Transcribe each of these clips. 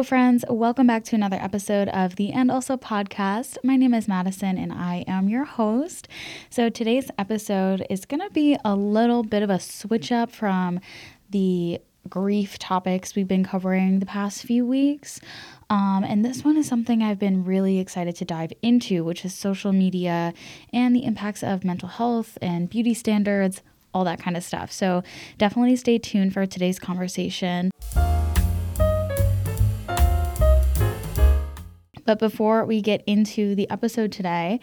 Hello, friends. Welcome back to another episode of the And Also podcast. My name is Madison and I am your host. So, today's episode is going to be a little bit of a switch up from the grief topics we've been covering the past few weeks. Um, and this one is something I've been really excited to dive into, which is social media and the impacts of mental health and beauty standards, all that kind of stuff. So definitely stay tuned for today's conversation. But before we get into the episode today,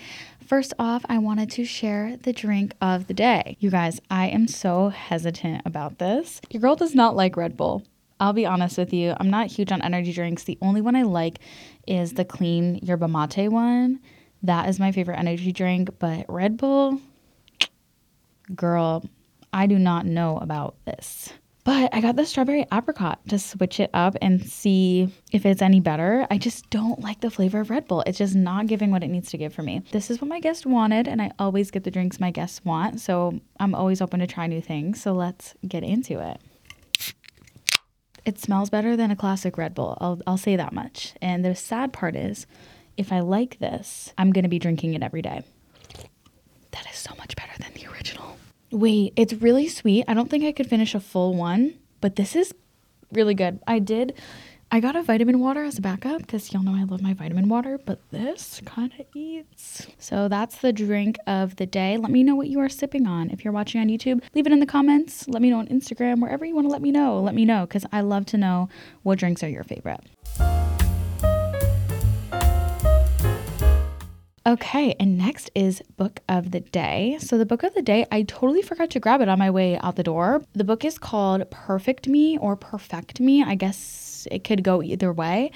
first off, I wanted to share the drink of the day. You guys, I am so hesitant about this. Your girl does not like Red Bull. I'll be honest with you, I'm not huge on energy drinks. The only one I like is the clean yerba mate one. That is my favorite energy drink, but Red Bull, girl, I do not know about this. But I got the strawberry apricot to switch it up and see if it's any better. I just don't like the flavor of Red Bull. It's just not giving what it needs to give for me. This is what my guest wanted, and I always get the drinks my guests want. So I'm always open to try new things. So let's get into it it smells better than a classic Red Bull. I'll, I'll say that much. And the sad part is, if I like this, I'm going to be drinking it every day. That is so much better than. Wait, it's really sweet. I don't think I could finish a full one, but this is really good. I did I got a vitamin water as a backup because y'all know I love my vitamin water, but this kind of eats. So that's the drink of the day. Let me know what you are sipping on. If you're watching on YouTube, leave it in the comments. Let me know on Instagram, wherever you want to let me know. Let me know because I love to know what drinks are your favorite. Okay, and next is book of the day. So, the book of the day, I totally forgot to grab it on my way out the door. The book is called Perfect Me or Perfect Me. I guess it could go either way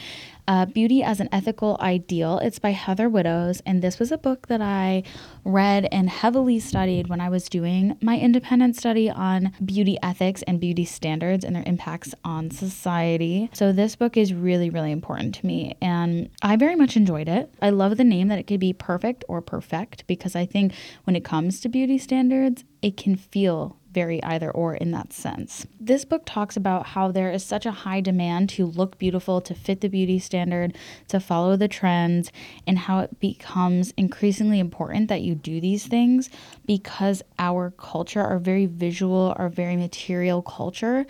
uh, Beauty as an Ethical Ideal. It's by Heather Widdows. and this was a book that I read and heavily studied when I was doing my independent study on beauty ethics and beauty standards and their impacts on society. So, this book is really, really important to me, and I very much enjoyed it. I love the name that it could be perfect or perfect because I think when it comes to beauty standards, it can feel very either or in that sense. This book talks about how there is such a high demand to look beautiful, to fit the beauty standard, to follow the trends, and how it becomes increasingly important that you do these things because our culture, our very visual, our very material culture,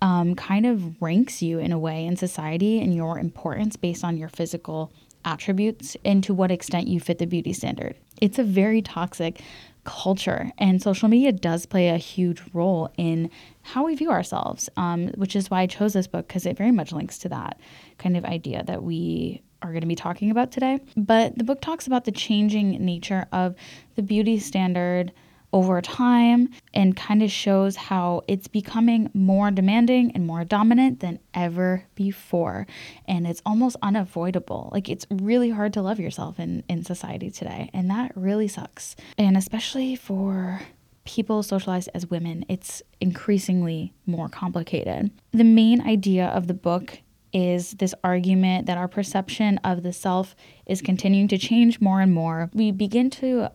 um, kind of ranks you in a way in society and your importance based on your physical attributes and to what extent you fit the beauty standard. It's a very toxic culture. And social media does play a huge role in how we view ourselves, um, which is why I chose this book because it very much links to that kind of idea that we are going to be talking about today. But the book talks about the changing nature of the beauty standard over time and kind of shows how it's becoming more demanding and more dominant than ever before. And it's almost unavoidable. Like it's really hard to love yourself in, in society today. And that really sucks. And especially for people socialized as women, it's increasingly more complicated. The main idea of the book is this argument that our perception of the self is continuing to change more and more. We begin to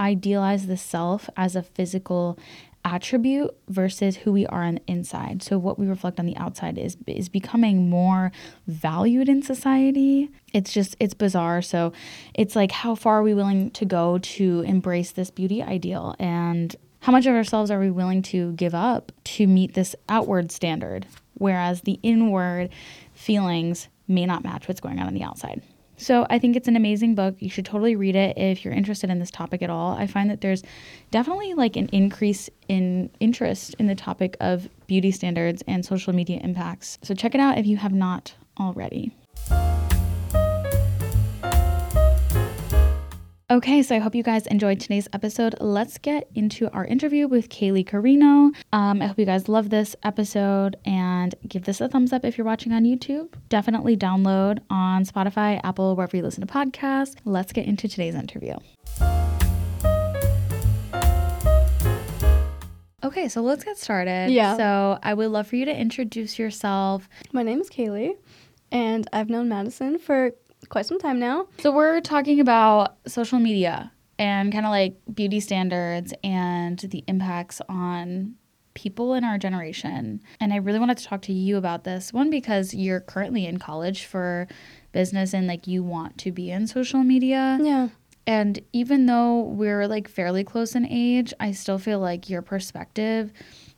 idealize the self as a physical attribute versus who we are on the inside. So what we reflect on the outside is is becoming more valued in society. It's just it's bizarre. So it's like how far are we willing to go to embrace this beauty ideal and how much of ourselves are we willing to give up to meet this outward standard whereas the inward feelings may not match what's going on on the outside. So I think it's an amazing book. You should totally read it if you're interested in this topic at all. I find that there's definitely like an increase in interest in the topic of beauty standards and social media impacts. So check it out if you have not already. Okay, so I hope you guys enjoyed today's episode. Let's get into our interview with Kayleigh Carino. Um, I hope you guys love this episode and give this a thumbs up if you're watching on YouTube. Definitely download on Spotify, Apple, wherever you listen to podcasts. Let's get into today's interview. Okay, so let's get started. Yeah. So I would love for you to introduce yourself. My name is Kayleigh, and I've known Madison for quite some time now. So we're talking about social media and kind of like beauty standards and the impacts on people in our generation, and I really wanted to talk to you about this. One, because you're currently in college for business and like you want to be in social media. Yeah. And even though we're like fairly close in age, I still feel like your perspective,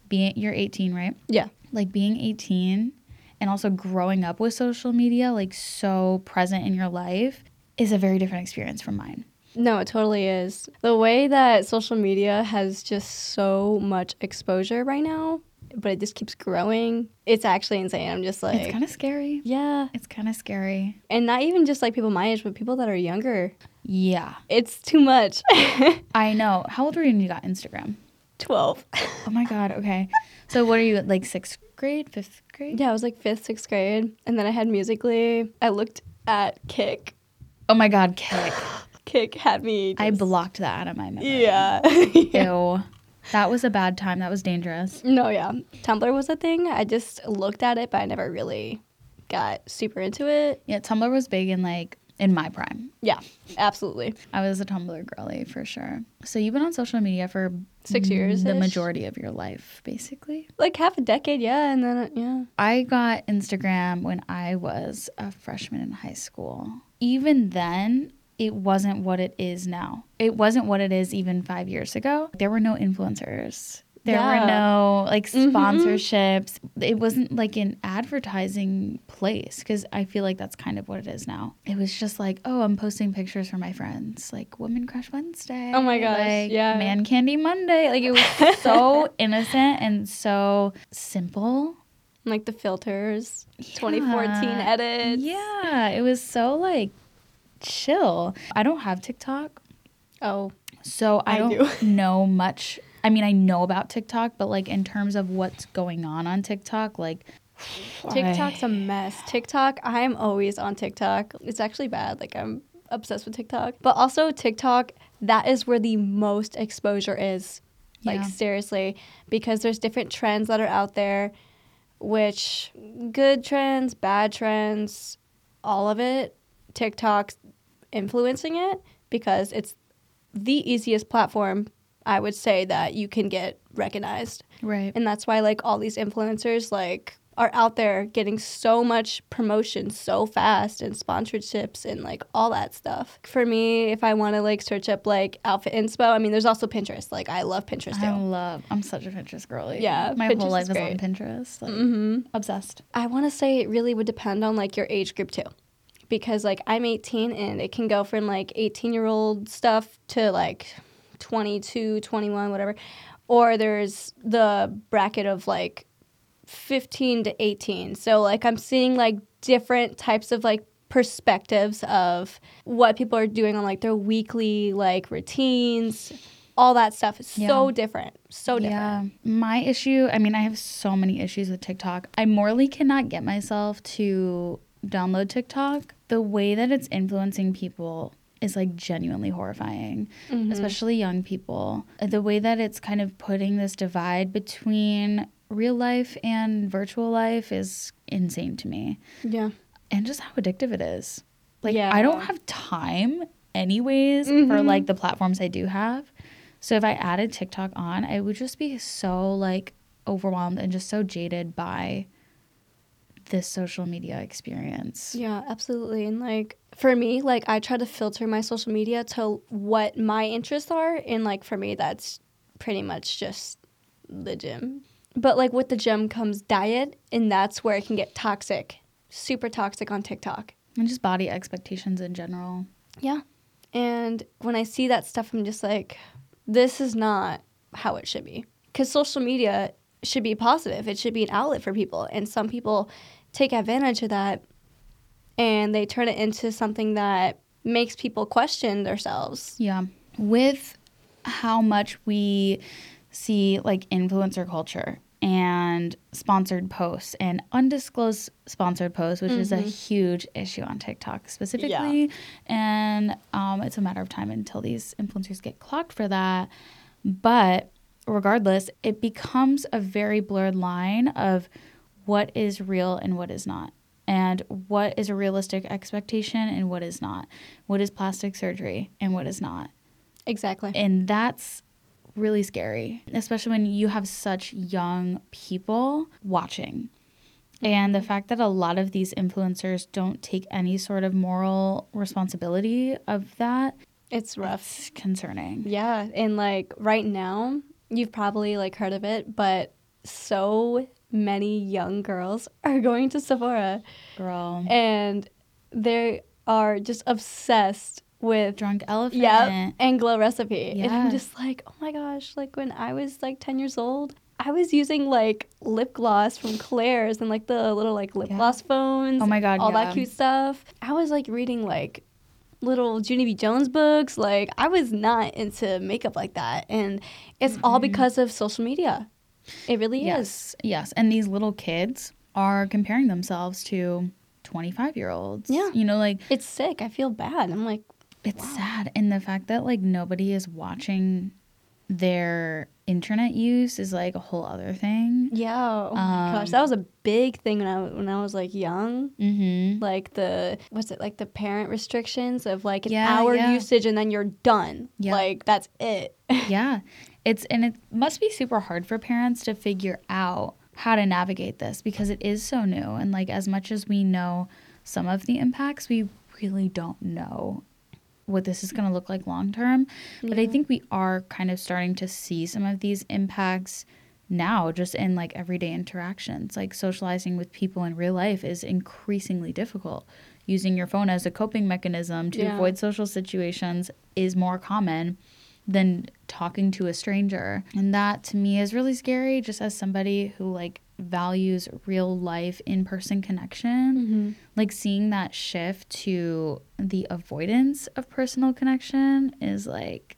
being you're 18, right? Yeah. Like being 18 and also growing up with social media, like so present in your life, is a very different experience from mine. No, it totally is. The way that social media has just so much exposure right now, but it just keeps growing. It's actually insane. I'm just like, it's kind of scary. yeah. It's kind of scary. And not even just like people my age, but people that are younger. Yeah. It's too much. I know. How old were you when you got Instagram? 12. Oh my God. Okay. So what are you, like sixth grade, fifth grade? Yeah, I was like fifth, sixth grade. And then I had Musical.ly. I looked at Kik. Oh my God, Kik. Kik had me. I just- blocked that out of my memory. Yeah. Ew. That was a bad time. That was dangerous. no, yeah. Tumblr was a thing. I just looked at it, but I never really got super into it. Yeah, Tumblr was big in like in my prime. Yeah, absolutely. I was a Tumblr girly for sure. So you've been on social media for Six years. the majority of your life, basically. Like half a decade, yeah. And then, uh, yeah. I got Instagram when I was a freshman in high school. Even then, it wasn't what it is now. It wasn't what it is even five years ago. There were no influencers. There Yeah. were no like Mhm. sponsorships. It wasn't like an advertising place because I feel like that's kind of what it is now. It was just like, oh, I'm posting pictures for my friends, like Woman Crush Wednesday. Oh my gosh, like, yeah. Man Candy Monday. Like it was so innocent and so simple. Like the filters, 2014 Yeah. edits. Yeah, it was so like chill. I don't have TikTok, Oh, so I, I don't do. know much. I mean, I know about TikTok, but like in terms of what's going on on TikTok, like TikTok's I- a mess. TikTok, I am always on TikTok. It's actually bad. Like I'm obsessed with TikTok. But also TikTok, that is where the most exposure is. Like Yeah. seriously, because there's different trends that are out there, which good trends, bad trends, all of it, TikTok's influencing it because it's the easiest platform I would say that you can get recognized. right. And that's why like all these influencers like are out there getting so much promotion so fast and sponsorships and like all that stuff. For me, if I want to like search up like outfit inspo, I mean there's also Pinterest. Like I love Pinterest I love. I'm such a Pinterest girly. Yeah, my Pinterest whole life is is on. Pinterest. Like, Mhm. Obsessed. I want to say it really would depend on like your age group too. Because like I'm 18 and it can go from like 18 year old stuff to like 22, 21, whatever. Or there's the bracket of like 15 to 18. So like I'm seeing like different types of like perspectives of what people are doing on like their weekly like routines. All that stuff is so different. So different. Yeah. My issue, I mean, I have so many issues with TikTok. I morally cannot get myself to download TikTok. The way that it's influencing people is like genuinely horrifying, Mhm. especially young people. The way that it's kind of putting this divide between real life and virtual life is insane to me. Yeah. And just how addictive it is. Like, Yeah. I don't have time, anyways, for Mhm. like the platforms I do have. So if I added TikTok on, I would just be so like overwhelmed and just so jaded by this social media experience. Yeah, absolutely. And like for me, like I try to filter my social media to what my interests are. And like for me, that's pretty much just the gym. But like with the gym comes diet, and that's where it can get toxic, super toxic on TikTok. And just body expectations in general. Yeah. And when I see that stuff, I'm just like, this is not how it should be. Because social media should be positive, it should be an outlet for people. And some people take advantage of that and they turn it into something that makes people question themselves. Yeah. With how much we see like influencer culture and sponsored posts and undisclosed sponsored posts, which is a Mhm. huge issue on TikTok specifically. Yeah. And um, it's a matter of time until these influencers get clocked for that. But regardless, it becomes a very blurred line of what is real and what is not. And what is a realistic expectation and what is not. What is plastic surgery and what is not Exactly. and that's really scary, especially when you have such young people watching. And the fact that a lot of these influencers don't take any sort of moral responsibility of that, It's rough. it's concerning. Yeah, and like right now, you've probably like heard of it, but so many young girls are going to Sephora Girl. and they are just obsessed with Drunk elephant. yeah and glow recipe. And I'm just like, oh my gosh, like when I was like 10 years old, I was using like lip gloss from Claire's and like the little like lip Yeah. gloss phones. Oh my God, all yeah. that cute stuff. I was like reading like little Junie B. Jones books. Like I was not into makeup like that, and it's all mm-hmm. because of social media. It really is. Yes, yes. And these little kids are comparing themselves to 25 year olds. Yeah. You know, like It's sick. I feel bad. I'm like, it's sad. And the fact that like nobody is watching their internet use is like a whole other thing. yeah. Oh my gosh, Um, that was a big thing when I when I was like young. Mm-hmm. Like the what's it like the parent restrictions of like an Yeah, hour yeah. usage and then you're done. Yeah. Like that's it. yeah. It's and it must be super hard for parents to figure out how to navigate this because it is so new and like as much as we know some of the impacts, we really don't know what this is going to look like long term. But I think we are kind of starting to see some of these impacts now just in like everyday interactions. Like socializing with people in real life is increasingly difficult. Using your phone as a coping mechanism to Yeah. avoid social situations is more common than talking to a stranger. And that to me is really scary just as somebody who like values real life in-person connection. Mm-hmm. Like seeing that shift to the avoidance of personal connection is like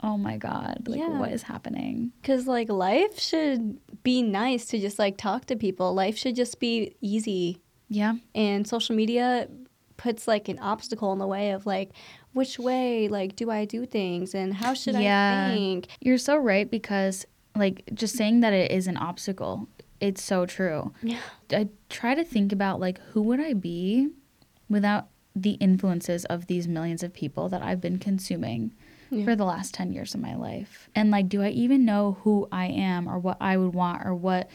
oh my god, like Yeah. what is happening? Cause like life should be nice to just like talk to people. Life should just be easy. Yeah. and social media puts like an obstacle in the way of like which way like do i do things and how should Yeah. i think You're so right because like just saying that it is an obstacle, it's so true. yeah I try to think about like who would I be without the influences of these millions of people that I've been consuming Yeah. for the last 10 years of my life. And like do I even know who I am or what I would want or what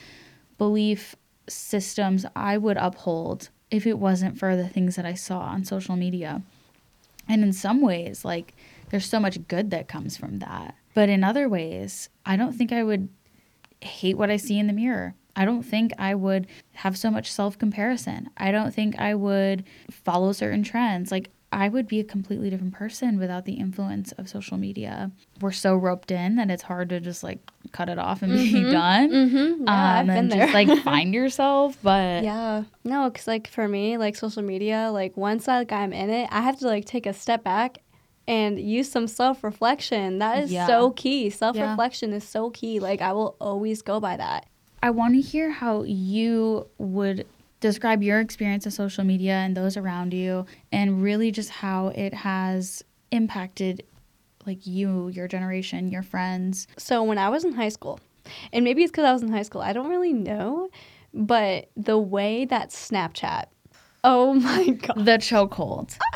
belief systems I would uphold if it wasn't for the things that I saw on social media. And in some ways like there's so much good that comes from that. But in other ways, I don't think I would hate what I see in the mirror. I don't think I would have so much self comparison. I don't think I would follow certain trends. Like, I would be a completely different person without the influence of social media. We're so roped in that it's hard to just like cut it off and be done. mm-hmm. yeah i've Um, been and there just like find yourself. But yeah no because like for me like social media like once like i'm in it i have to like take a step back and use some self-reflection that is Yeah. so key self-reflection is so key like i will always go by that I want to hear how you would describe your experience of social media and those around you, and really just how it has impacted like you, your generation, your friends. So when I was in high school, and maybe it's because I was in high school, I don't really know, but the way that Snapchat, oh my god. The chokehold.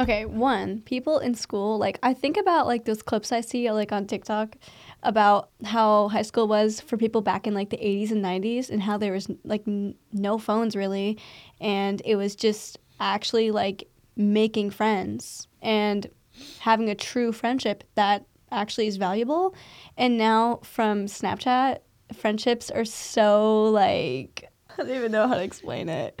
Okay, one, people in school, like I think about like those clips I see like on TikTok about how high school was for people back in like the 80s and 90s and how there was like n- no phones really. And it was just actually like making friends and having a true friendship that actually is valuable. And now from Snapchat friendships are so like I don't even know how to explain it.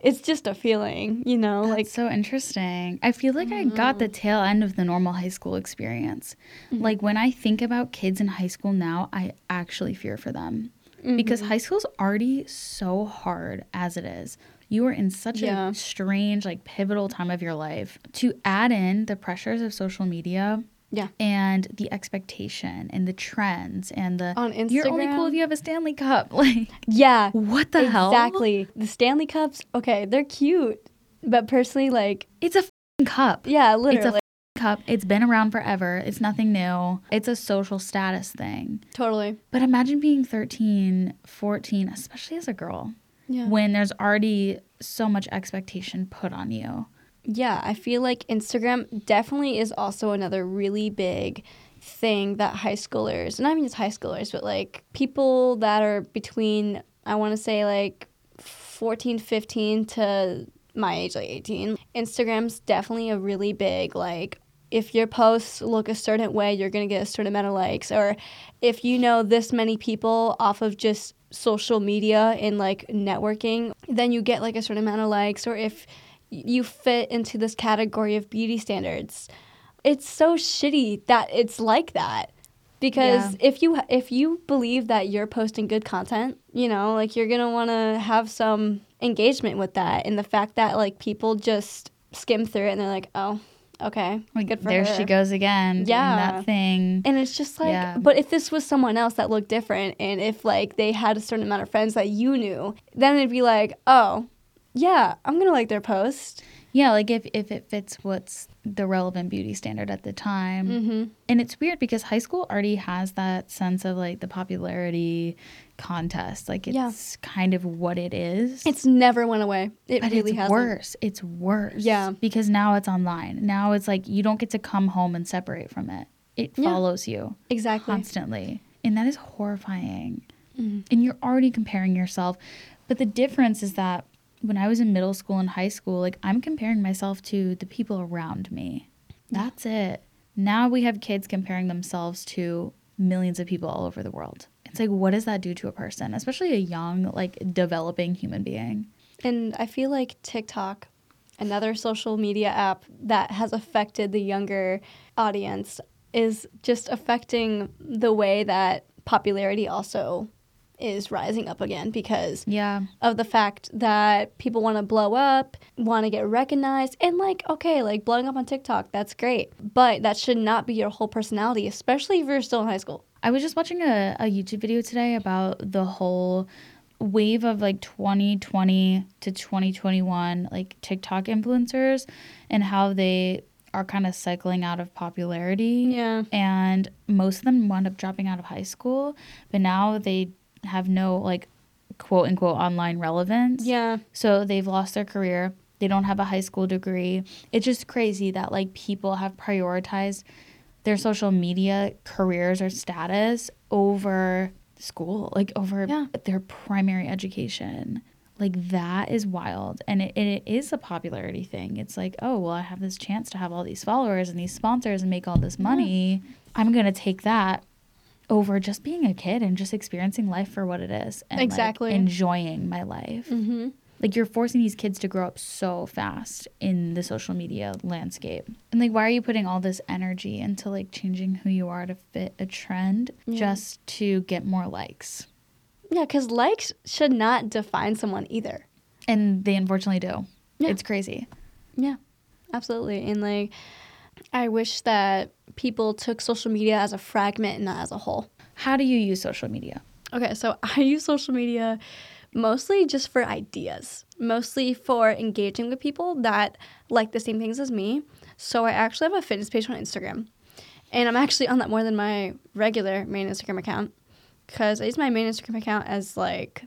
It's just a feeling, you know, Like like so interesting. I feel like I got the mm-hmm. tail end of the normal high school experience. Mm-hmm. Like when I think about kids in high school now, I actually fear for them. Because mm-hmm. high school's already so hard as it is. You are in such Yeah. a strange, like pivotal time of your life. To add in the pressures of social media Yeah. and the expectation and the trends and the On Instagram. you're only cool if you have a Stanley Cup. Like Yeah. what the hell? Exactly. The Stanley Cups, okay, they're cute. But personally, like, It's a f***ing cup. yeah, literally. It's a cup. It's been around forever. It's nothing new. It's a social status thing. totally. But imagine being 13, 14, especially as a girl, Yeah. when there's already so much expectation put on you. Yeah, I feel like Instagram definitely is also another really big thing that high schoolers, and I mean just high schoolers, but like people that are between, I want to say like 14, 15 to my age, like 18. Instagram's definitely a really big, like, if your posts look a certain way, you're going to get a certain amount of likes. Or if you know this many people off of just social media and like networking, then you get like a certain amount of likes. Or if you fit into this category of beauty standards. It's so shitty that it's like that. Because Yeah. if you if you believe that you're posting good content, you know, like you're going to want to have some engagement with that and the fact that like people just skim through it and they're like, "Oh, okay. Like, good for there her." she goes again. Yeah. that thing. And it's just like, Yeah. but if this was someone else that looked different, and if like they had a certain amount of friends that you knew, then it'd be like, oh, yeah, I'm gonna like their post. Yeah, like if, if it fits what's the relevant beauty standard at the time. Mm-hmm. And it's weird because high school already has that sense of like the popularity contest. Like it's Yeah. kind of what it is. It's never went away. It but really it's hasn't. worse. It's worse. Yeah. Because now it's online. Now it's like you don't get to come home and separate from it. It Yeah. follows you Exactly. constantly. And that is horrifying. Mhm. And you're already comparing yourself. But the difference is that when I was in middle school and high school, like I'm comparing myself to the people around me. That's it. Now we have kids comparing themselves to millions of people all over the world. It's like, what does that do to a person, especially a young, like developing human being? And I feel like TikTok, another social media app that has affected the younger audience, is just affecting the way that popularity also is rising up again because Yeah. of the fact that people want to blow up, want to get recognized, and like, okay, like blowing up on TikTok, that's great. But that should not be your whole personality, especially if you're still in high school. I was just watching a, a YouTube video today about the whole wave of like 2020 to 2021 like TikTok influencers and how they are kind of cycling out of popularity. Yeah. And most of them wound up dropping out of high school, but now they have no like quote unquote online relevance. Yeah. So they've lost their career. They don't have a high school degree. It's just crazy that like people have prioritized their social media careers or status over school, like over Yeah. their primary education. Like that is wild. And it, and it is a popularity thing. It's like, oh, well, I have this chance to have all these followers and these sponsors and make all this money. I'm going to take that over just being a kid and just experiencing life for what it is and like, Exactly. enjoying my life. Mm-hmm. Like you're forcing these kids to grow up so fast in the social media landscape. And like why are you putting all this energy into like changing who you are to fit a trend Yeah. just to get more likes? Yeah, because likes should not define someone either. And they unfortunately do. Yeah. It's crazy. Yeah, absolutely. And like, I wish that people took social media as a fragment and not as a whole. How do you use social media? Okay, so I use social media mostly just for ideas, mostly for engaging with people that like the same things as me. So I actually have a fitness page on Instagram. And I'm actually on that more than my regular main Instagram account because I use my main Instagram account as like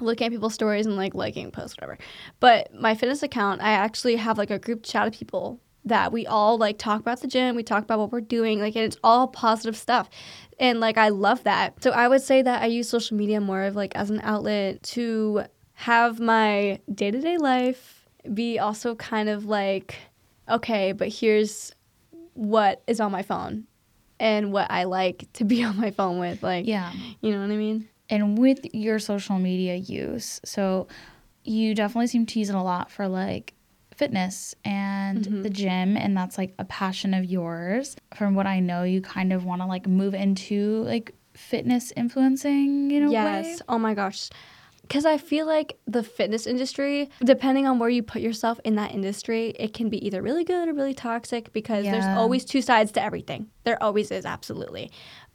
looking at people's stories and like liking posts, whatever. But my fitness account, I actually have like a group chat of people that we all like talk about the gym, we talk about what we're doing, like and it's all positive stuff. And like I love that. So I would say that I use social media more of like as an outlet to have my day-to-day life be also kind of like okay, but here's what is on my phone and what I like to be on my phone with like Yeah. you know what I mean? And with your social media use, so you definitely seem to use it a lot for like fitness and Mhm. the gym and that's like a passion of yours. From what I know, you kind of want to like move into like fitness influencing in a yes. way. Oh my gosh. Because I feel like the fitness industry, depending on where you put yourself in that industry, it can be either really good or really toxic because there's always two sides to everything. There always is, absolutely.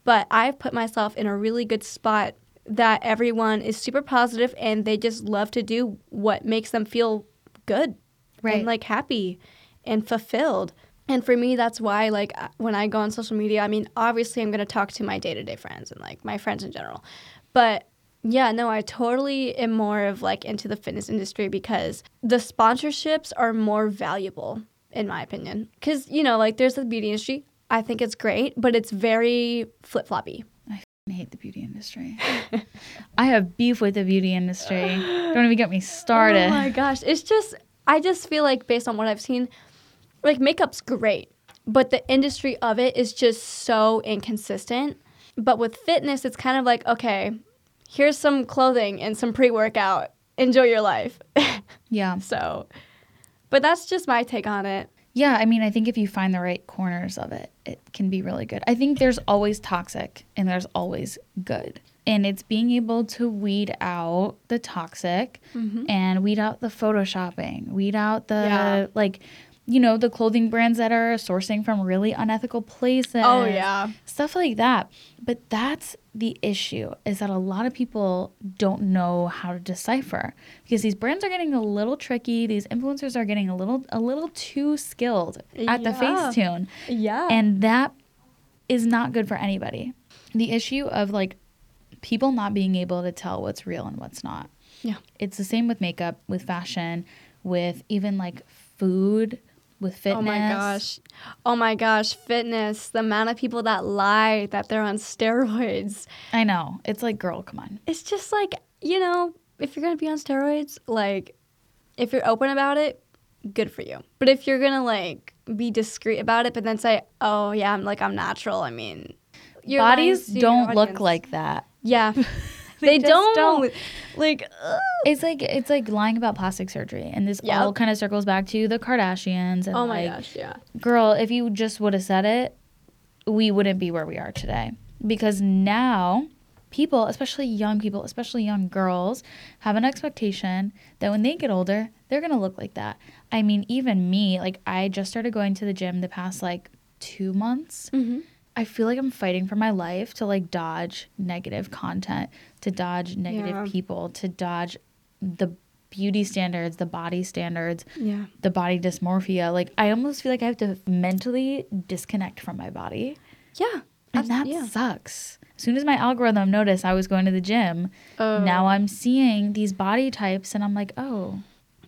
But I've put myself in a really good spot that everyone is super positive and they just love to do what makes them feel good Right. and like happy and fulfilled. And for me, that's why, like, uh, when I go on social media, I mean, obviously, I'm going to talk to my day to day friends and like my friends in general. But yeah, no, I totally am more of like into the fitness industry because the sponsorships are more valuable, in my opinion. Because, you know, like, there's the beauty industry. I think it's great, but it's very flip floppy. I hate the beauty industry. I have beef with the beauty industry. Don't even get me started. Oh my gosh. It's just, I just feel like based on what I've seen, like makeup's great, but the industry of it is just so inconsistent. But with fitness, it's kind of like, okay, here's some clothing and some pre workout. Enjoy your life. yeah. so, but that's just my take on it. Yeah, I mean, I think if you find the right corners of it, it can be really good. I think there's always toxic and there's always good. And it's being able to weed out the toxic Mm-hmm. and weed out the photoshopping, weed out the Yeah. like you know, the clothing brands that are sourcing from really unethical places. Oh, yeah. Stuff like that. But that's the issue is that a lot of people don't know how to decipher because these brands are getting a little tricky. These influencers are getting a little a little too skilled at the Yeah. Facetune. Yeah. And that is not good for anybody. The issue of like people not being able to tell what's real and what's not. Yeah. It's the same with makeup, with fashion, with even like food, with fitness. Oh my gosh. Oh my gosh, fitness. The amount of people that lie that they're on steroids. I know. It's like, girl, come on. It's just like, you know, if you're going to be on steroids, like, if you're open about it, good for you. But if you're going to, like, be discreet about it, but then say, oh, yeah, I'm like, I'm natural, I mean, you're Bodies don't look like that. Yeah. They they don't. don't. Like, ugh. It's like it's like lying about plastic surgery, and this Yep. all kind of circles back to the Kardashians. And oh my like, gosh, yeah. girl, if you just would have said it, we wouldn't be where we are today. Because now, people, especially young people, especially young girls, have an expectation that when they get older, they're going to look like that. I mean, even me, like, I just started going to the gym the past like two months. Mm-hmm. I feel like I'm fighting for my life to like dodge negative content, to dodge negative Yeah. people, to dodge the beauty standards, the body standards Yeah. the body dysmorphia. Like I almost feel like I have to mentally disconnect from my body. Yeah. And that yeah. sucks. As soon as my algorithm noticed I was going to the gym, Oh. now I'm seeing these body types and I'm like, oh,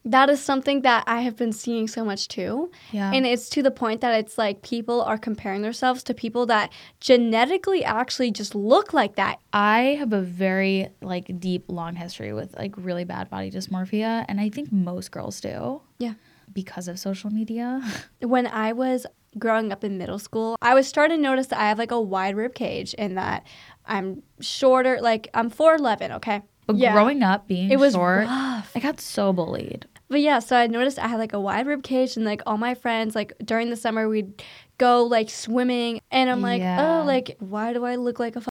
That is something that I have been seeing so much too. yeah. And it's to the point that it's like people are comparing themselves to people that genetically actually just look like that. I have a very like deep long history with like really bad body dysmorphia and I think most girls do. Yeah. Because of social media. When I was growing up in middle school, I was starting to notice that I have like a wide rib cage and that I'm shorter, like I'm 4'11, okay? But Yeah. growing up being It was short, rough. I got so bullied. But yeah, so I noticed I had like a wide rib cage, and like all my friends, like during the summer, we'd go like swimming, and I'm like, Yeah. oh, like why do I look like a f-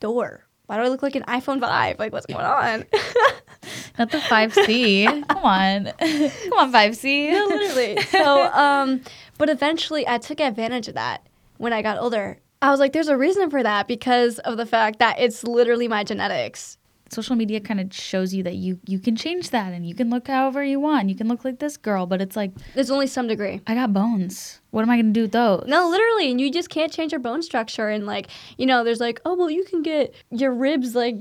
door? Why do I look like an iPhone five? Like what's going on? Not the 5C. Come on. Come on, 5C. Yeah, literally. So, um, but eventually, I took advantage of that when I got older. I was like, there's a reason for that because of the fact that it's literally my genetics. Social media kind of shows you that you you can change that and you can look however you want. You can look like this girl, but it's like There's only some degree. I got bones. What am I gonna do with those? No, literally, and you just can't change your bone structure. And like, you know, there's like, oh well, you can get your ribs like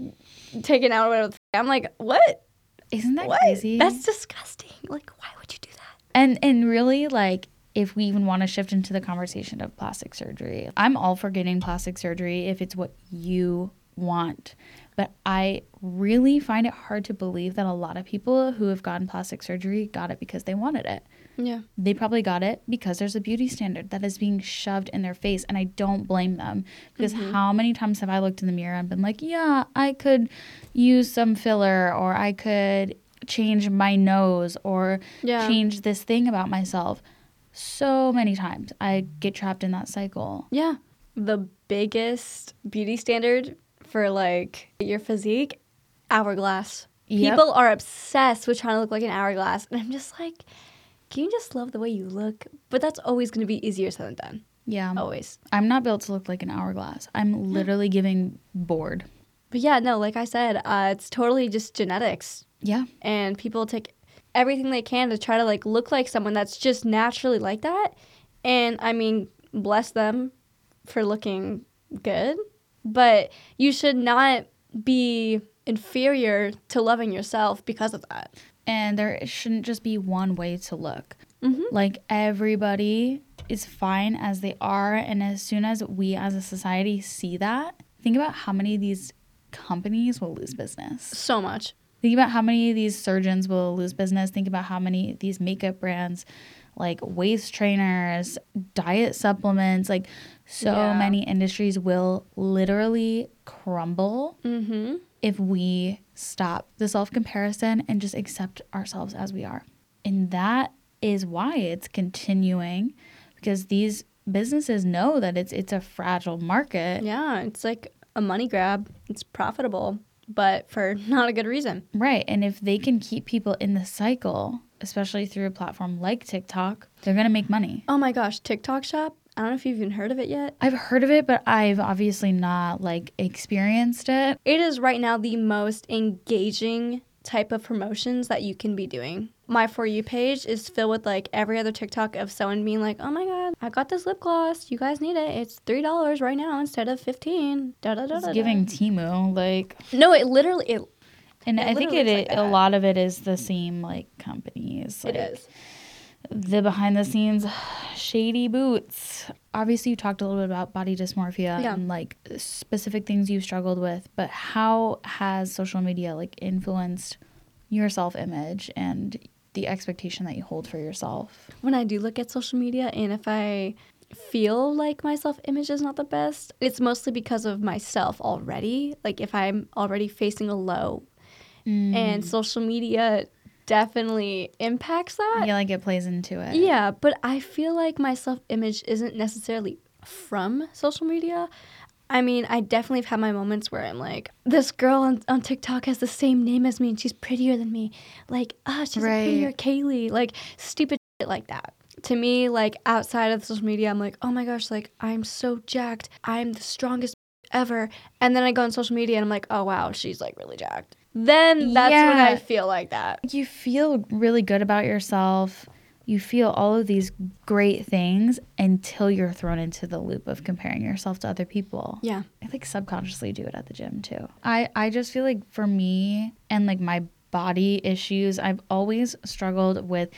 taken out or whatever. the f- I'm like, what? Isn't that what? crazy? That's disgusting. Like, why would you do that? and and really like if we even want to shift into the conversation of plastic surgery, I'm all for getting plastic surgery if it's what you want. But I really find it hard to believe that a lot of people who have gotten plastic surgery got it because they wanted it. Yeah. they probably got it because there's a beauty standard that is being shoved in their face and i don't blame them because Mm-hmm. how many times have i looked in the mirror and been like yeah i could use some filler or i could change my nose or Yeah. change this thing about myself so many times i get trapped in that cycle Yeah. The biggest beauty standard for like your physique, hourglass. Yep. People are obsessed with trying to look like an hourglass. And I'm just like, can you just love the way you look? But that's always going to be easier said than done. yeah Always. i'm not built to look like an hourglass i'm literally giving bored But yeah, no, like I said, uh, it's totally just genetics. yeah And people take everything they can to try to like look like someone that's just naturally like that. And I mean, bless them for looking good. But you should not be inferior to loving yourself because of that. and there shouldn't just be one way to look Mhm. Like everybody is fine as they are. And as soon as we as a society see that, think about how many of these companies will lose business. So much. Think about how many of these surgeons will lose business. Think about how many of these makeup brands, like waist trainers, diet supplements, like so Yeah. many industries will literally crumble Mm-hmm. if we stop the self comparison and just accept ourselves as we are. And that is why it's continuing because these businesses know that it's it's a fragile market. Yeah, it's like a money grab. It's profitable, but for not a good reason. Right. And if they can keep people in the cycle, especially through a platform like TikTok, they're going to make money. Oh my gosh, TikTok shop. I don't know if you've even heard of it yet. I've heard of it, but I've obviously not like experienced it. It is right now the most engaging type of promotions that you can be doing. My For You page is filled with like every other TikTok of someone being like, oh my God, I got this lip gloss. You guys need it. It's $3 right now instead of 15 Da, da, da, It's da, da. giving Temu like No, it literally, it, and It I think it, like a lot of it is the same like companies. it like, is. The behind the scenes shady boots. Obviously, you talked a little bit about body dysmorphia Yeah. and like specific things you've struggled with, but how has social media like influenced your self image and the expectation that you hold for yourself? when I do look at social media and if I feel like my self image is not the best, it's mostly because of myself already. Like if I'm already facing a low Mm. and social media definitely impacts that. yeah, like it plays into it. Yeah, but I feel like my self image isn't necessarily from social media. I mean, I definitely have had my moments where I'm like, this girl on, on TikTok has the same name as me and she's prettier than me. Like, ah, she's Right. prettier Kayleigh. Like, stupid shit like that. To me, like, outside of social media, I'm like, oh my gosh, like, I'm so jacked. I'm the strongest ever. And then I go on social media and I'm like, oh wow, she's like really jacked. Then that's when I feel like that. You feel really good about yourself. You feel all of these great things until you're thrown into the loop of comparing yourself to other people. Yeah. I like subconsciously do it at the gym too. I I just feel like for me and like my body issues, I've always struggled with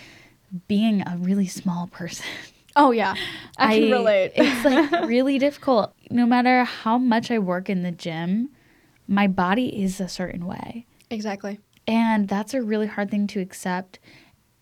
being a really small person. Oh yeah. I, can relate. it's like really difficult. No matter how much I work in the gym, my body is a certain way. exactly. And that's a really hard thing to accept.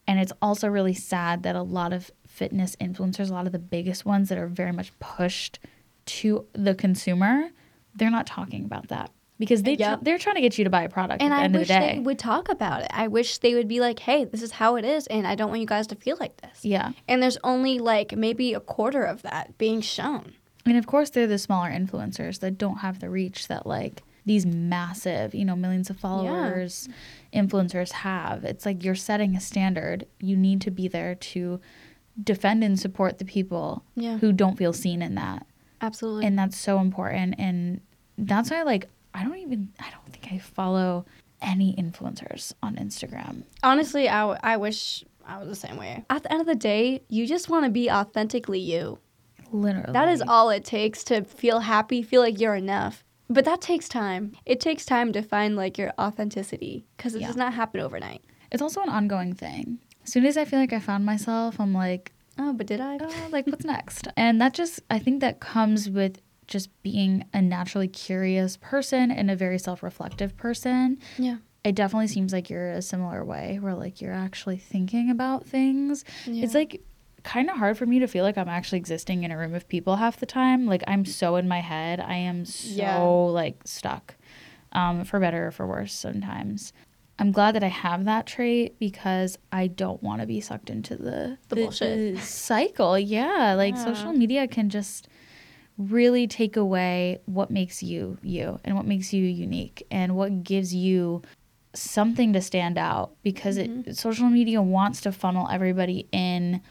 And it's also really sad that a lot of fitness influencers, a lot of the biggest ones that are very much pushed to the consumer, they're not talking about that because they Yep. they're trying to get you to buy a product And at the I end wish of the day. they would talk about it. I wish they would be like, "Hey, this is how it is, and I don't want you guys to feel like this." yeah. And there's only like maybe a quarter of that being shown. And of course, they're the smaller influencers that don't have the reach that like these massive, you know, millions of followers influencers have. It's like you're setting a standard. You need to be there to defend and support the people Yeah. who don't feel seen in that. Absolutely. And that's so important. And that's why, like, I don't even, I don't think I follow any influencers on Instagram. Honestly, I, w- I wish I was the same way. At the end of the day, you just want to be authentically you. Literally. That is all it takes to feel happy, feel like you're enough. But that takes time. It takes time to find like your authenticity because it Yeah. does not happen overnight. It's also an ongoing thing. As soon as I feel like I found myself, I'm like, Oh, but did I? uh, like what's next and that just i think that comes with just being a naturally curious person and a very self-reflective person Yeah. it definitely seems like you're a similar way where like you're actually thinking about things it's like kind of hard for me to feel like i'm actually existing in a room of people half the time like i'm so in my head i am so Yeah. like stuck um, for better or for worse sometimes i'm glad that i have that trait because i don't want to be sucked into the The bullshit. the cycle yeah like Yeah. social media can just really take away what makes you you and what makes you unique and what gives you something to stand out because it social media wants to funnel everybody in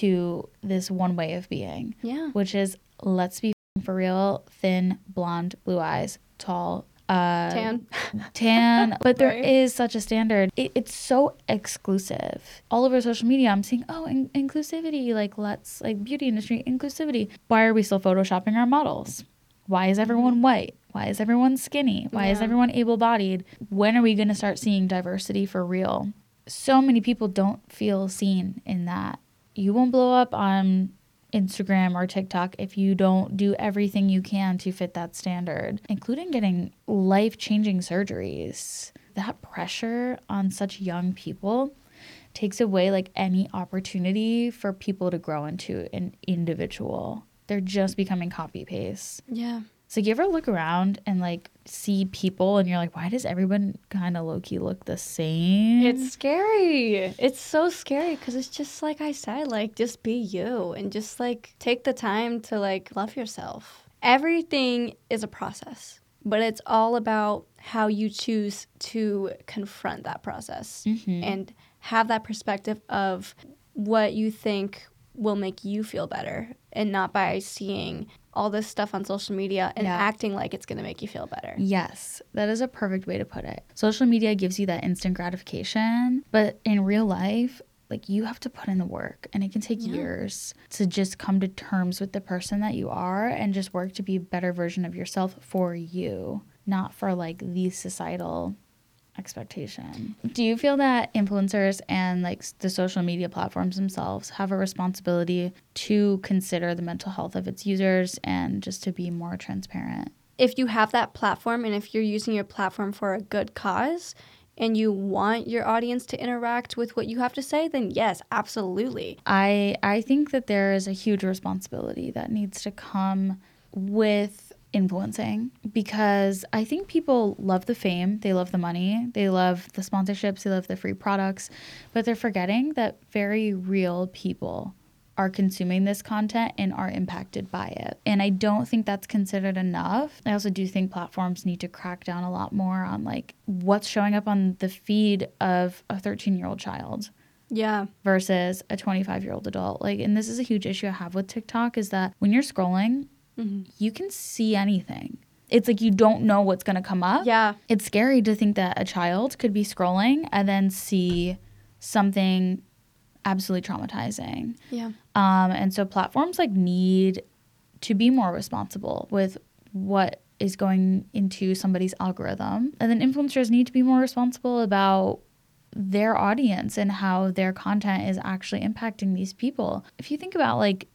to this one way of being Yeah. which is let's be for real thin blonde blue eyes tall uh Tan. tan. But there Right. is such a standard. It, it's so exclusive. All over social media i'm seeing oh in- inclusivity like let's like beauty industry inclusivity. Why are we still photoshopping our models? Why is everyone white? Why is everyone skinny? Why is everyone able-bodied? When are we going to start seeing diversity for real? So many people don't feel seen in that you won't blow up on Instagram or TikTok if you don't do everything you can to fit that standard, including getting life changing surgeries. That pressure on such young people takes away like any opportunity for people to grow into an individual. They're just becoming copy paste. Yeah. So you ever look around and like see people and you're like, why does everyone kind of low key look the same? It's scary. It's so scary because it's just like I said, like just be you and just like take the time to like love yourself. Everything is a process, but it's all about how you choose to confront that process Mhm. and have that perspective of what you think will make you feel better and not by seeing all this stuff on social media and Yeah. acting like it's going to make you feel better. Yes, that is a perfect way to put it. Social media gives you that instant gratification, but in real life, like you have to put in the work and it can take Yeah. years to just come to terms with the person that you are and just work to be a better version of yourself for you, not for like the societal expectation. Do you feel that influencers and like the social media platforms themselves have a responsibility to consider the mental health of its users and just to be more transparent? if you have that platform and if you're using your platform for a good cause and you want your audience to interact with what you have to say, then yes, absolutely. I I think that there is a huge responsibility that needs to come with influencing because I think people love the fame, they love the money, they love the sponsorships, they love the free products, but they're forgetting that very real people are consuming this content and are impacted by it. And I don't think that's considered enough. I also do think platforms need to crack down a lot more on like what's showing up on the feed of a 13-year-old child Yeah. versus a 25 year old adult. Like, and this is a huge issue I have with TikTok is that when you're scrolling, Mhm. you can see anything. It's like you don't know what's going to come up. Yeah. It's scary to think that a child could be scrolling and then see something absolutely traumatizing. Yeah. Um, and so platforms like need to be more responsible with what is going into somebody's algorithm. And then influencers need to be more responsible about their audience and how their content is actually impacting these people. If you think about like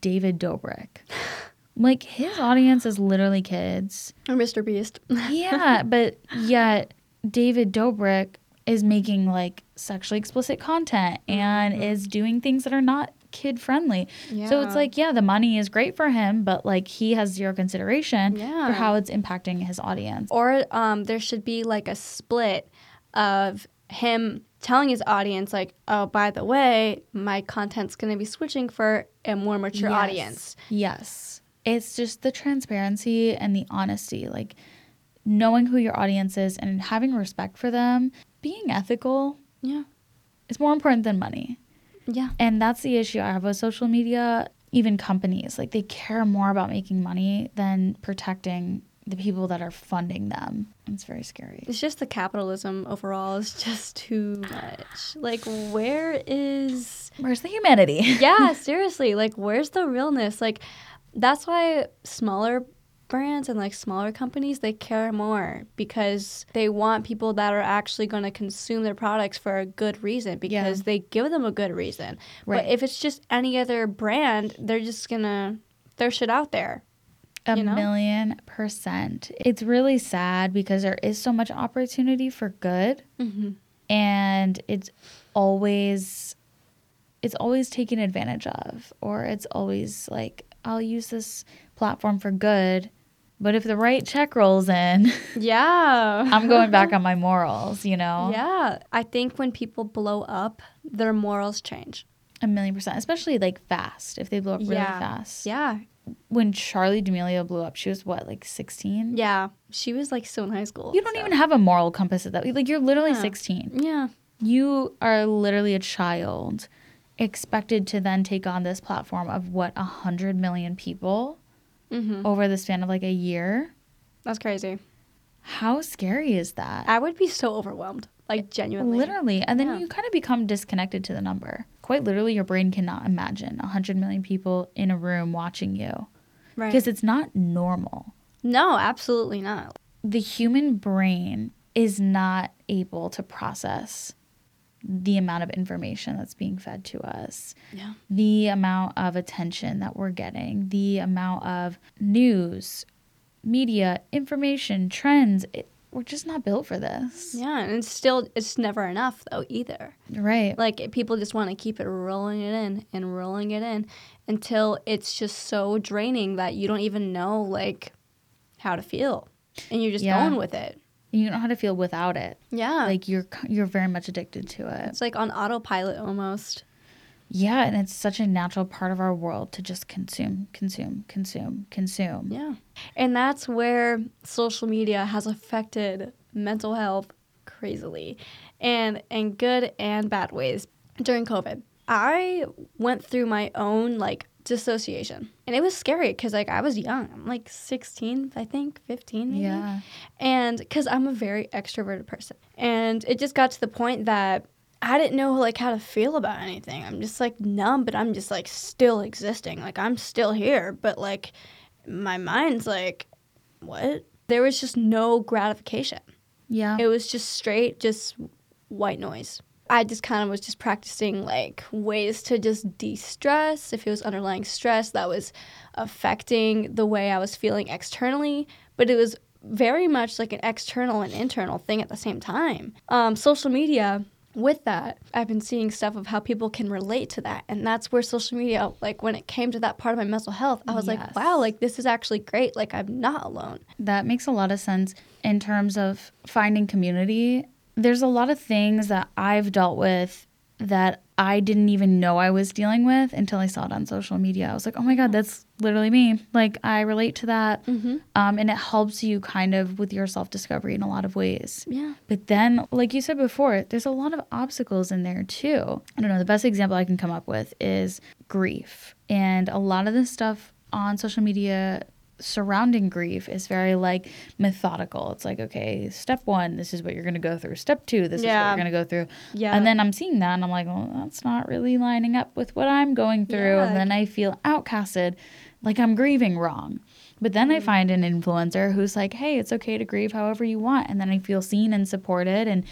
David Dobrik, like his audience is literally kids. Or Mr. Beast. Yeah, but yet David Dobrik is making like sexually explicit content and is doing things that are not kid friendly. Yeah. So it's like, yeah, the money is great for him, but like he has zero consideration Yeah. for how it's impacting his audience. or um, there should be like a split of him telling his audience like oh by the way my content's going to be switching for a more mature Yes. audience Yes. It's just the transparency and the honesty, like knowing who your audience is and having respect for them. Being ethical yeah is more important than money. yeah And that's the issue I have with social media. Even companies, like they care more about making money than protecting the people that are funding them. It's very scary. it's just the capitalism overall is just too much like where is Where's the humanity? yeah seriously like where's the realness like that's why smaller brands and like smaller companies they care more because they want people that are actually going to consume their products for a good reason because Yeah. they give them a good reason Right. but if it's just any other brand they're just gonna throw shit out there A you know? million percent. It's really sad because there is so much opportunity for good. mm-hmm. and it's always it's always taken advantage of or it's always like i'll use this platform for good but if the right check rolls in yeah. I'm going back on my morals you know? Yeah. I think when people blow up their morals change. A million percent especially like fast. If they blow up really Yeah. fast. Yeah. When Charli D'Amelio blew up she was what like 16 yeah. She was like still in high school you don't so- even have a moral compass at that like you're literally Yeah. 16 yeah. You are literally a child expected to then take on this platform of what a hundred million people mm-hmm. over the span of like a year that's crazy how scary is that I would be so overwhelmed, like genuinely. literally and then Yeah. you kind of become disconnected to the number quite literally your brain cannot imagine a hundred million people in a room watching you Right. because it's not normal no, absolutely not. the human brain is not able to process the amount of information that's being fed to us, Yeah. the amount of attention that we're getting, the amount of news, media, information, trends. It, we're just not built for this. Yeah, and it's still it's never enough though either. Right. Like people just want to keep it rolling it in and rolling it in until it's just so draining that you don't even know like how to feel, and you're just Yeah. going with it. You don't know how to feel without it. Yeah, Like you're you're very much addicted to it. it's like on autopilot almost. Yeah, and it's such a natural part of our world to just consume, consume, consume, consume. Yeah, and that's where social media has affected mental health crazily, and in good and bad ways. During COVID, I went through my own like dissociation, and it was scary because like I was young. I'm like 16, I think, 15 maybe. Yeah. and because i'm a very extroverted person and it just got to the point that i didn't know like how to feel about anything i'm just like numb but i'm just like still existing like i'm still here but like my mind's like what there was just no gratification Yeah. it was just straight just white noise i just kind of was just practicing like ways to just de-stress if it was underlying stress that was affecting the way i was feeling externally but it was very much like an external and internal thing at the same time um, social media with that i've been seeing stuff of how people can relate to that and that's where social media like when it came to that part of my mental health i was Yes. like wow like this is actually great like i'm not alone That makes a lot of sense in terms of finding community. There's a lot of things that I've dealt with that I didn't even know I was dealing with until I saw it on social media. I was like, oh my God, that's literally me. Like, I relate to that. mm-hmm. Um, and it helps you kind of with your self discovery in a lot of ways. yeah But then, like you said before, there's a lot of obstacles in there too. I don't know, the best example I can come up with is grief. And a lot of the stuff on social media surrounding grief is very like methodical. It's like, okay, step one, this is what you're going to go through. Step two, this is what you're going to go through. yeah And then I'm seeing that and I'm like, well, that's not really lining up with what I'm going through. Yeah. And then I feel outcasted, like I'm grieving wrong. But then I Mm. find an influencer who's like, hey, it's okay to grieve however you want. And then I feel seen and supported. And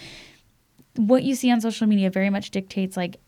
what you see on social media very much dictates like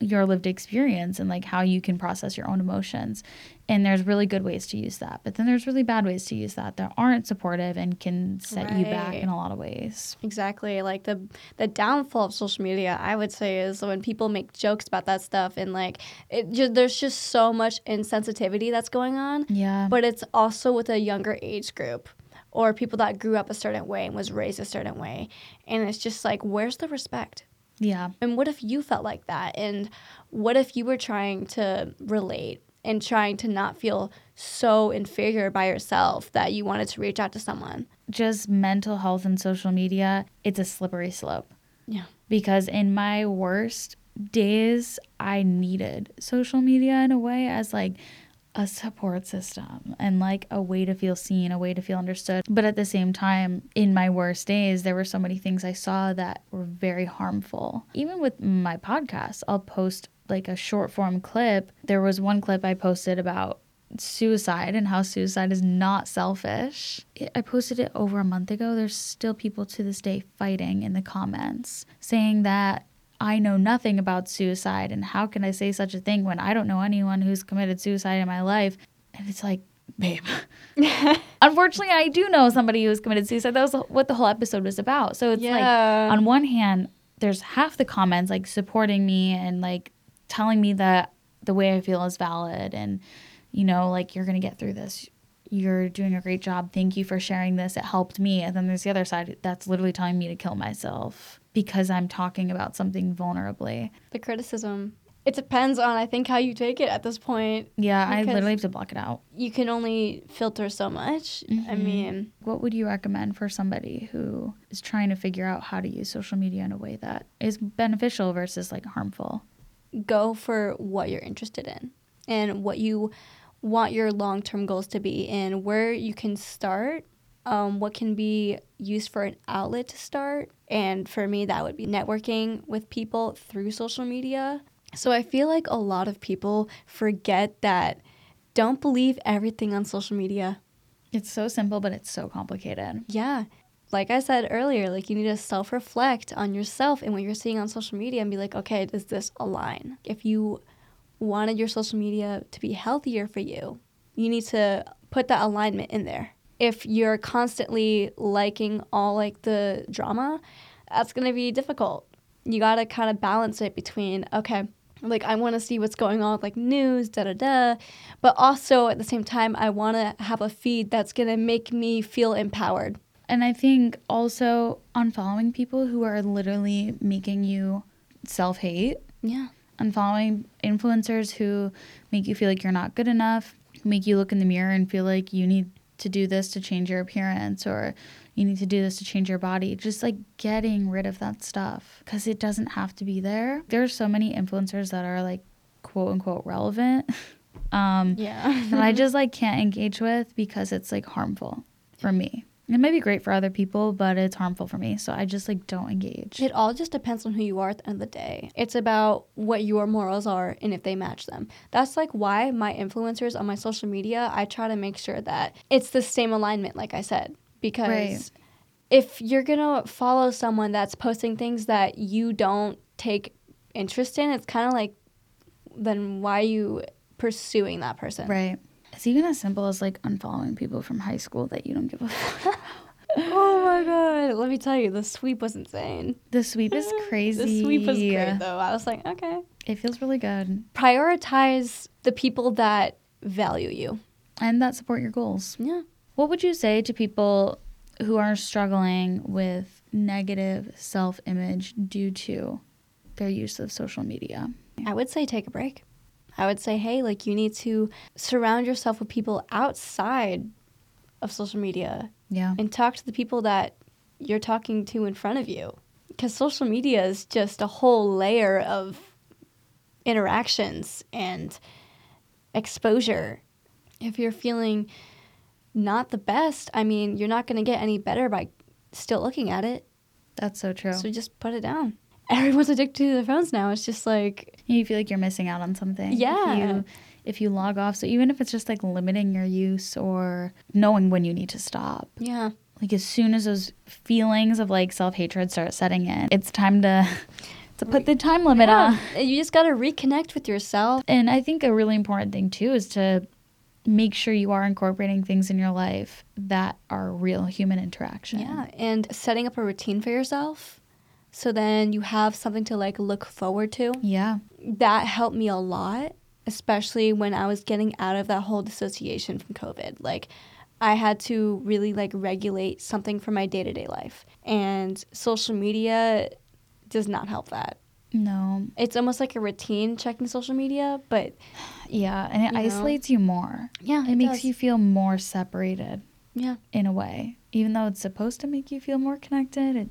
your lived experience and like how you can process your own emotions. And there's really good ways to use that. But then there's really bad ways to use that that aren't supportive and can set you back in a lot of ways. Exactly. Like the the downfall of social media, I would say, is when people make jokes about that stuff and like it. Ju- there's just so much insensitivity that's going on, Yeah. but it's also with a younger age group or people that grew up a certain way and was raised a certain way, and it's just like, where's the respect? yeah. And what if you felt like that? And what if you were trying to relate and trying to not feel so inferior by yourself that you wanted to reach out to someone? just mental health and social media, it's a slippery slope. Yeah. Because in my worst days, I needed social media in a way as like a support system and like a way to feel seen, a way to feel understood. But at the same time, in my worst days, there were so many things I saw that were very harmful. Even with my podcast, I'll post like a short form clip. There was one clip I posted about suicide and how suicide is not selfish. I posted it over a month ago. There's still people to this day fighting in the comments saying that I know nothing about suicide and how can I say such a thing when I don't know anyone who's committed suicide in my life? And it's like, babe. Unfortunately, I do know somebody who's committed suicide. That was what the whole episode was about. So it's like on one hand, there's half the comments like supporting me and like telling me that the way I feel is valid and you know, like you're going to get through this. You're doing a great job. Thank you for sharing this. It helped me. And then there's the other side that's literally telling me to kill myself because I'm talking about something vulnerably. the criticism. It depends on I think how you take it at this point. Yeah, I literally have to block it out. You can only filter so much. I Mhm. mean, What would you recommend for somebody who is trying to figure out how to use social media in a way that is beneficial versus like harmful? Go for what you're interested in and what you want your long-term goals to be and where you can start um, what can be used for an outlet to start and for me that would be networking with people through social media so i feel like a lot of people forget that don't believe everything on social media It's so simple, but it's so complicated. Yeah. Like I said earlier, like you need to self reflect on yourself and what you're seeing on social media and be like, okay, does this align? If you wanted your social media to be healthier for you, you need to put that alignment in there. If you're constantly liking all like the drama, that's going to be difficult. You got to kind of balance it between, okay, like I want to see what's going on with like news, da da da, but also at the same time I want to have a feed that's going to make me feel empowered. And I think also unfollowing people who are literally making you self hate, Yeah. unfollowing influencers who make you feel like you're not good enough, make you look in the mirror and feel like you need to do this to change your appearance or you need to do this to change your body. Just like getting rid of that stuff because it doesn't have to be there. There's so many influencers that are like quote unquote relevant um, Yeah. that I just like can't engage with because it's like harmful for me. It might be great for other people, but it's harmful for me. So I just like don't engage. It all just depends on who you are at the end of the day. It's about what your morals are and if they match them. That's like why my influencers on my social media, I try to make sure that it's the same alignment, like I said. Because Right. if you're going to follow someone that's posting things that you don't take interest in, it's kind of like, then why are you pursuing that person? Right. It's even as simple as like unfollowing people from high school that you don't give a fuck. Oh my God. Let me tell you, the sweep was insane. the sweep is crazy. The sweep was great, though. I was like, okay. It feels really good. prioritize the people that value you. And that support your goals. Yeah. What would you say to people who are struggling with negative self image due to their use of social media? I would say take a break. I would say, hey, like you need to surround yourself with people outside of social media Yeah. and talk to the people that you're talking to in front of you. Because social media is just a whole layer of interactions and exposure. If you're feeling not the best, I mean, you're not going to get any better by still looking at it. That's so true. So just put it down. Everyone's addicted to their phones now. It's just like, you feel like you're missing out on something. Yeah. If you, if you log off. So even if it's just like limiting your use or knowing when you need to stop. yeah, Like as soon as those feelings of like self hatred start setting in, it's time to to put the time limit on. You just got to reconnect with yourself. And I think a really important thing too is to make sure you are incorporating things in your life that are real human interaction. Yeah, and setting up a routine for yourself so then you have something to like look forward to. Yeah. That helped me a lot, especially when I was getting out of that whole dissociation from COVID. Like I had to really like regulate something for my day-to-day life. And social media does not help that. No. It's almost like a routine checking social media, but Yeah. And it You know? isolates you more. yeah, It, makes you feel more separated Yeah. in a way. Even though it's supposed to make you feel more connected, it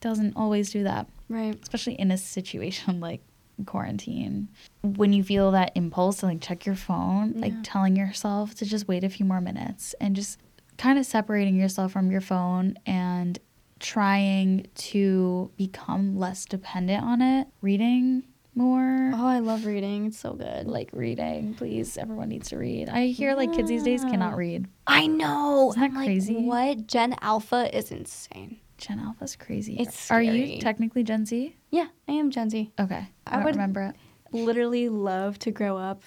doesn't always do that. Right. Especially in a situation like quarantine. When you feel that impulse to like check your phone, like telling yourself to just wait a few more minutes and just kind of separating yourself from your phone and trying to become less dependent on it, reading more. Oh, I love reading. It's so good. Like reading, please. Everyone needs to read. I hear like kids these days cannot read. I know. Isn't that I'm like, crazy? what? Gen Alpha is insane. Gen Alpha's crazy. It's Are you technically Gen Z? Yeah, I am Gen Z. Okay. I, I don't would- remember it. Literally love to grow up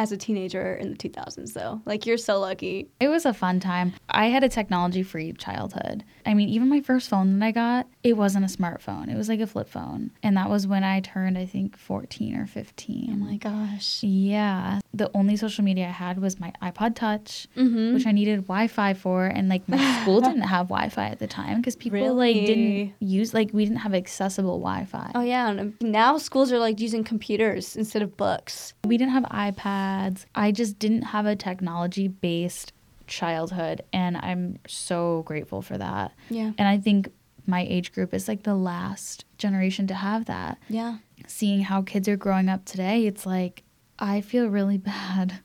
as a teenager in the 2000s, though. Like, you're so lucky. It was a fun time. I had a technology free childhood. I mean, even my first phone that I got, it wasn't a smartphone. It was like a flip phone. And that was when I turned, I think, 14 or 15. Oh my gosh. Yeah. The only social media I had was my iPod Touch, Mm-hmm. which I needed Wi Fi for. And like my school didn't have Wi Fi at the time because people like didn't use, like, we didn't have accessible Wi Fi. Oh, yeah. And now schools are like using computers instead of books. We didn't have iPads. I just didn't have a technology based childhood. And I'm so grateful for that. Yeah. And I think my age group is like the last generation to have that. Yeah. Seeing how kids are growing up today, it's like, I feel really bad.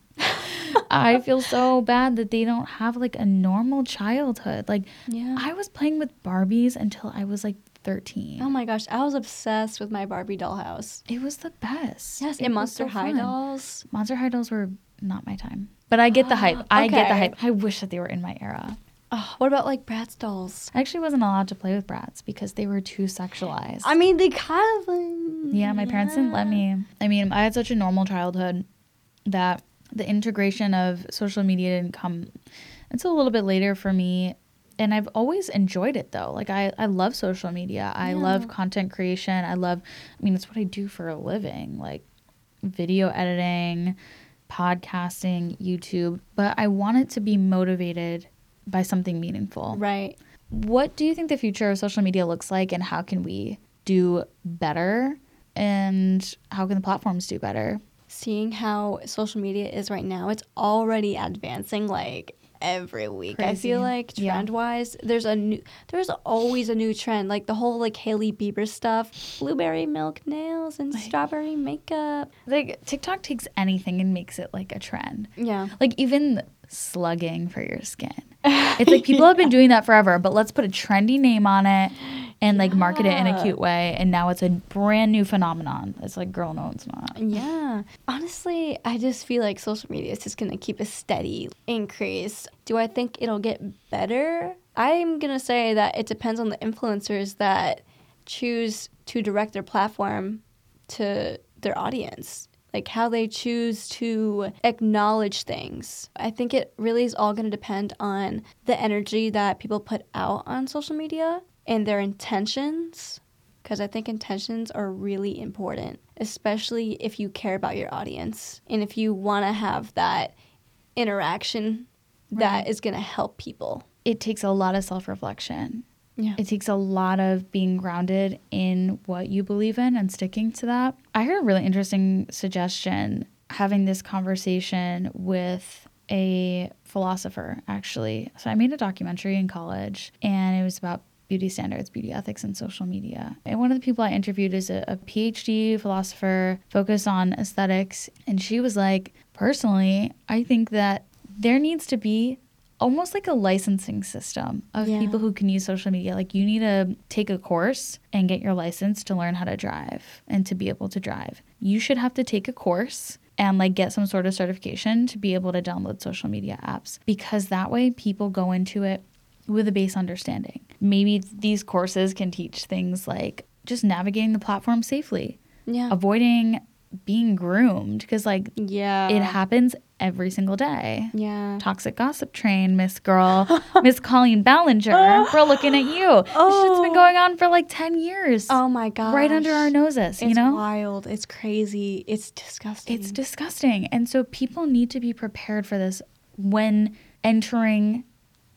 I feel so bad that they don't have like a normal childhood. Like, Yeah. I was playing with Barbies until I was like 13. oh my gosh. I was obsessed with my Barbie dollhouse. it was the best. Yes. It And Monster so High fun. dolls. Monster High dolls were not my time. But I get the hype. I get the hype. I wish that they were in my era. Oh, what about like Bratz dolls? I actually wasn't allowed to play with Bratz because they were too sexualized. I mean, they kind of. like- yeah, my parents didn't let me. I mean, I had such a normal childhood that the integration of social media didn't come until a little bit later for me. And I've always enjoyed it though. Like I, I love social media. I love content creation. I love I mean it's what I do for a living. Like video editing, podcasting, YouTube. But I want it to be motivated by something meaningful. Right. What do you think the future of social media looks like and how can we do better? And how can the platforms do better? Seeing how social media is right now, it's already advancing like every week. I feel Crazy. like Yeah. trend wise, there's a new, there's always a new trend. Like the whole like Hailey Bieber stuff, blueberry milk nails and strawberry makeup. Like TikTok takes anything and makes it like a trend. Yeah. Like even slugging for your skin. It's like people have been doing that forever, but let's put a trendy name on it and like market it in a cute way. And now it's a brand new phenomenon. It's like, girl, no, it's not. Yeah. Honestly, I just feel like social media is just going to keep a steady increase. Do I think it'll get better? I'm going to say that it depends on the influencers that choose to direct their platform to their audience. Like how they choose to acknowledge things. I think it really is all going to depend on the energy that people put out on social media and their intentions because I think intentions are really important, especially if you care about your audience and if you want to have that interaction that Right. is going to help people. It takes a lot of self reflection. Yeah. It takes a lot of being grounded in what you believe in and sticking to that. I heard a really interesting suggestion having this conversation with a philosopher, actually. So I made a documentary in college and it was about beauty standards, beauty ethics, and social media. And one of the people I interviewed is a, a PhD philosopher focused on aesthetics. And she was like, personally, I think that there needs to be almost like a licensing system of Yeah. people who can use social media. Like you need to take a course and get your license to learn how to drive and to be able to drive. You should have to take a course and like get some sort of certification to be able to download social media apps because that way people go into it with a base understanding. Maybe these courses can teach things like just navigating the platform safely, Yeah. avoiding being groomed because like yeah. it happens every single day Yeah. toxic gossip train, Miss Girl, Miss Colleen Ballinger. We're looking at you. This shit's been Oh. going on for like 10 years. Oh my god. right under our noses, you know? wild. It's crazy. It's disgusting. It's disgusting. And so people need to be prepared for this when entering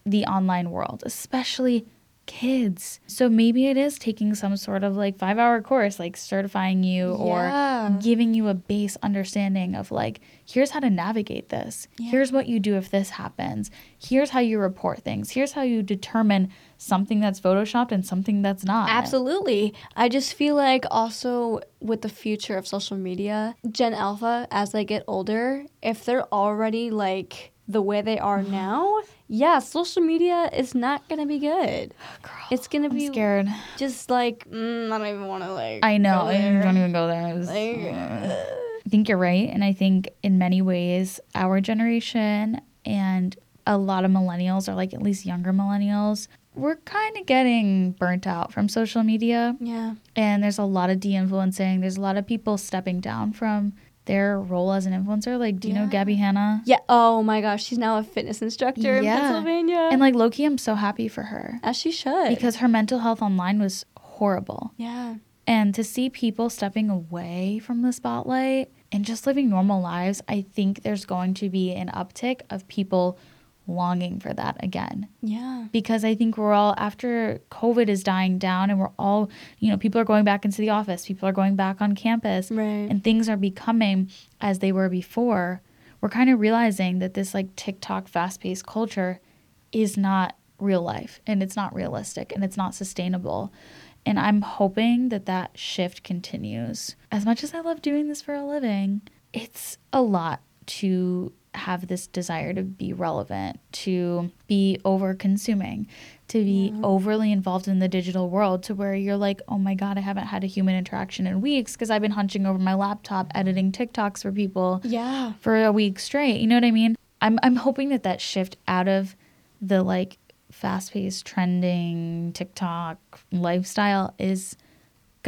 the online world, especially kids. So maybe it is taking some sort of like five hour course, like certifying you Yeah. or giving you a base understanding of like, here's how to navigate this. Yeah. Here's what you do if this happens. Here's how you report things. Here's how you determine something that's photoshopped and something that's not. Absolutely. I just feel like also with the future of social media, Gen Alpha, as they get older, if they're already like the way they are Mm-hmm. now, yeah, social media is not to be good. Girl, It's going to I'm be scared. just like, mm, I don't even want to like. I know. I don't even go there. Was- Like, I think you're right. And I think in many ways, our generation and a lot of millennials, or like at least younger millennials, we're kind of getting burnt out from social media. yeah. And there's a lot of de influencing. There's a lot of people stepping down from their role as an influencer. Like, do you know Gabbie Hanna? Yeah. Oh my gosh, she's now a fitness instructor in Yeah. Pennsylvania. And like, Loki, I'm so happy for her as she should. because her mental health online was horrible. yeah. And to see people stepping away from the spotlight and just living normal lives, I think there's going to be an uptick of people longing for that again. Yeah. Because I think we're all, after COVID is dying down and we're all, you know, people are going back into the office, people are going back on campus, Right. and things are becoming as they were before. We're kind of realizing that this like TikTok fast paced culture is not real life and it's not realistic and it's not sustainable. And I'm hoping that that shift continues. As much as I love doing this for a living, it's a lot to have this desire to be relevant, to be over consuming, to be overly involved in the digital world to where you're like, oh my God, I haven't had a human interaction in weeks because I've been hunching over my laptop editing TikToks for people Yeah. for a week straight. You know what I mean? I'm I'm hoping that that shift out of the like fast paced, trending TikTok lifestyle is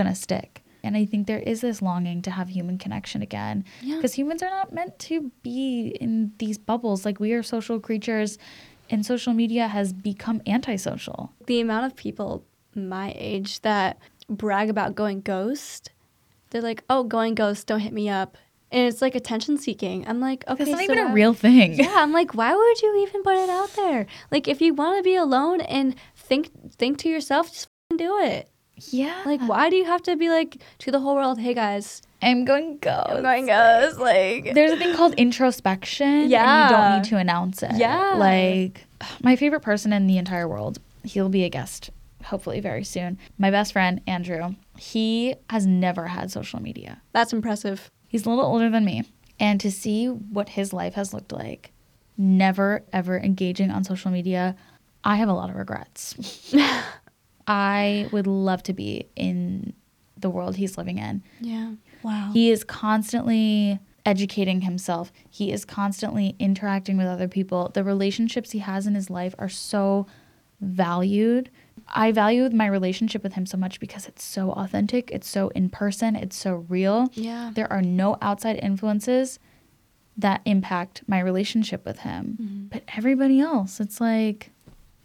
to stick. And I think there is this longing to have human connection again. Yeah. Because humans are not meant to be in these bubbles. Like, we are social creatures, and social media has become antisocial. The amount of people my age that brag about going ghost, they're like, oh, going ghost, don't hit me up. And it's like attention seeking. I'm like, okay, It's not so even a real thing. Yeah, I'm like, why would you even put it out there? Like, if you want to be alone and think think to yourself, just do it. Yeah. Like, why do you have to be like to the whole world? Hey guys, I'm going ghost. I'm going ghost. Like, There's a thing called introspection. And you don't need to announce it. Yeah. Like, my favorite person in the entire world, he'll be a guest hopefully very soon. My best friend, Andrew, he has never had social media. that's impressive. He's a little older than me. And to see what his life has looked like, never ever engaging on social media, I have a lot of regrets. I would love to be in the world he's living in. Yeah. Wow. He is constantly educating himself. He is constantly interacting with other people. The relationships he has in his life are so valued. I value my relationship with him so much because it's so authentic, it's so in person, it's so real. yeah. There are no outside influences that impact my relationship with him. Mm-hmm. But everybody else, it's like,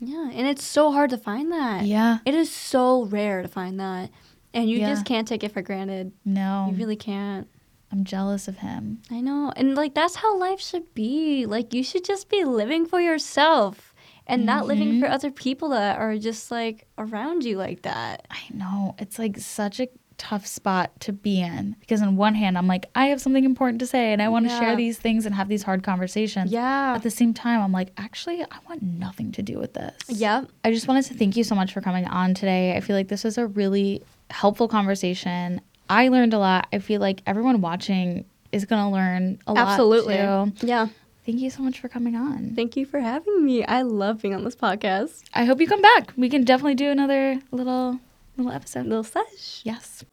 Yeah, and it's so hard to find that. yeah, It is so rare to find that. And you Yeah. just can't take it for granted. no, You really can't. I'm jealous of him. I know. And like that's how life should be. Like you should just be living for yourself and not living Mhm. for other people that are just like around you like that. I know. It's like such a tough spot to be in because on one hand I'm like I have something important to say and I want to Yeah. share these things and have these hard conversations. Yeah. At the same time I'm like actually I want nothing to do with this. Yep. I just wanted to thank you so much for coming on today. I feel like this was a really helpful conversation. I learned a lot. I feel like everyone watching is going to learn a Absolutely. lot too. Yeah. Thank you so much for coming on. Thank you for having me. I love being on this podcast. I hope you come back. We can definitely do another little little episode. Little sesh. Yes.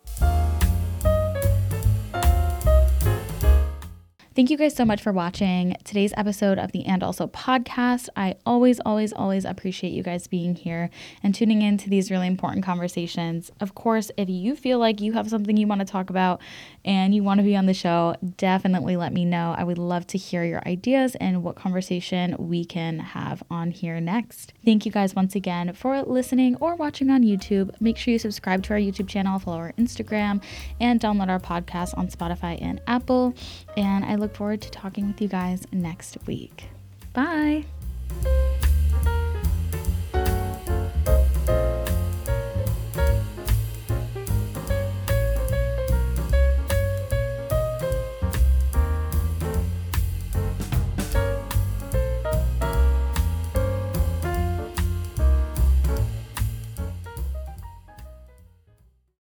Thank you guys so much for watching today's episode of the And Also podcast. I always, always, always appreciate you guys being here and tuning in to these really important conversations. Of course, if you feel like you have something you want to talk about and you want to be on the show, definitely let me know. I would love to hear your ideas and what conversation we can have on here next. Thank you guys once again for listening or watching on YouTube. Make sure you subscribe to our YouTube channel, follow our Instagram, and download our podcast on Spotify and Apple. And I look forward to talking with you guys next week. Bye.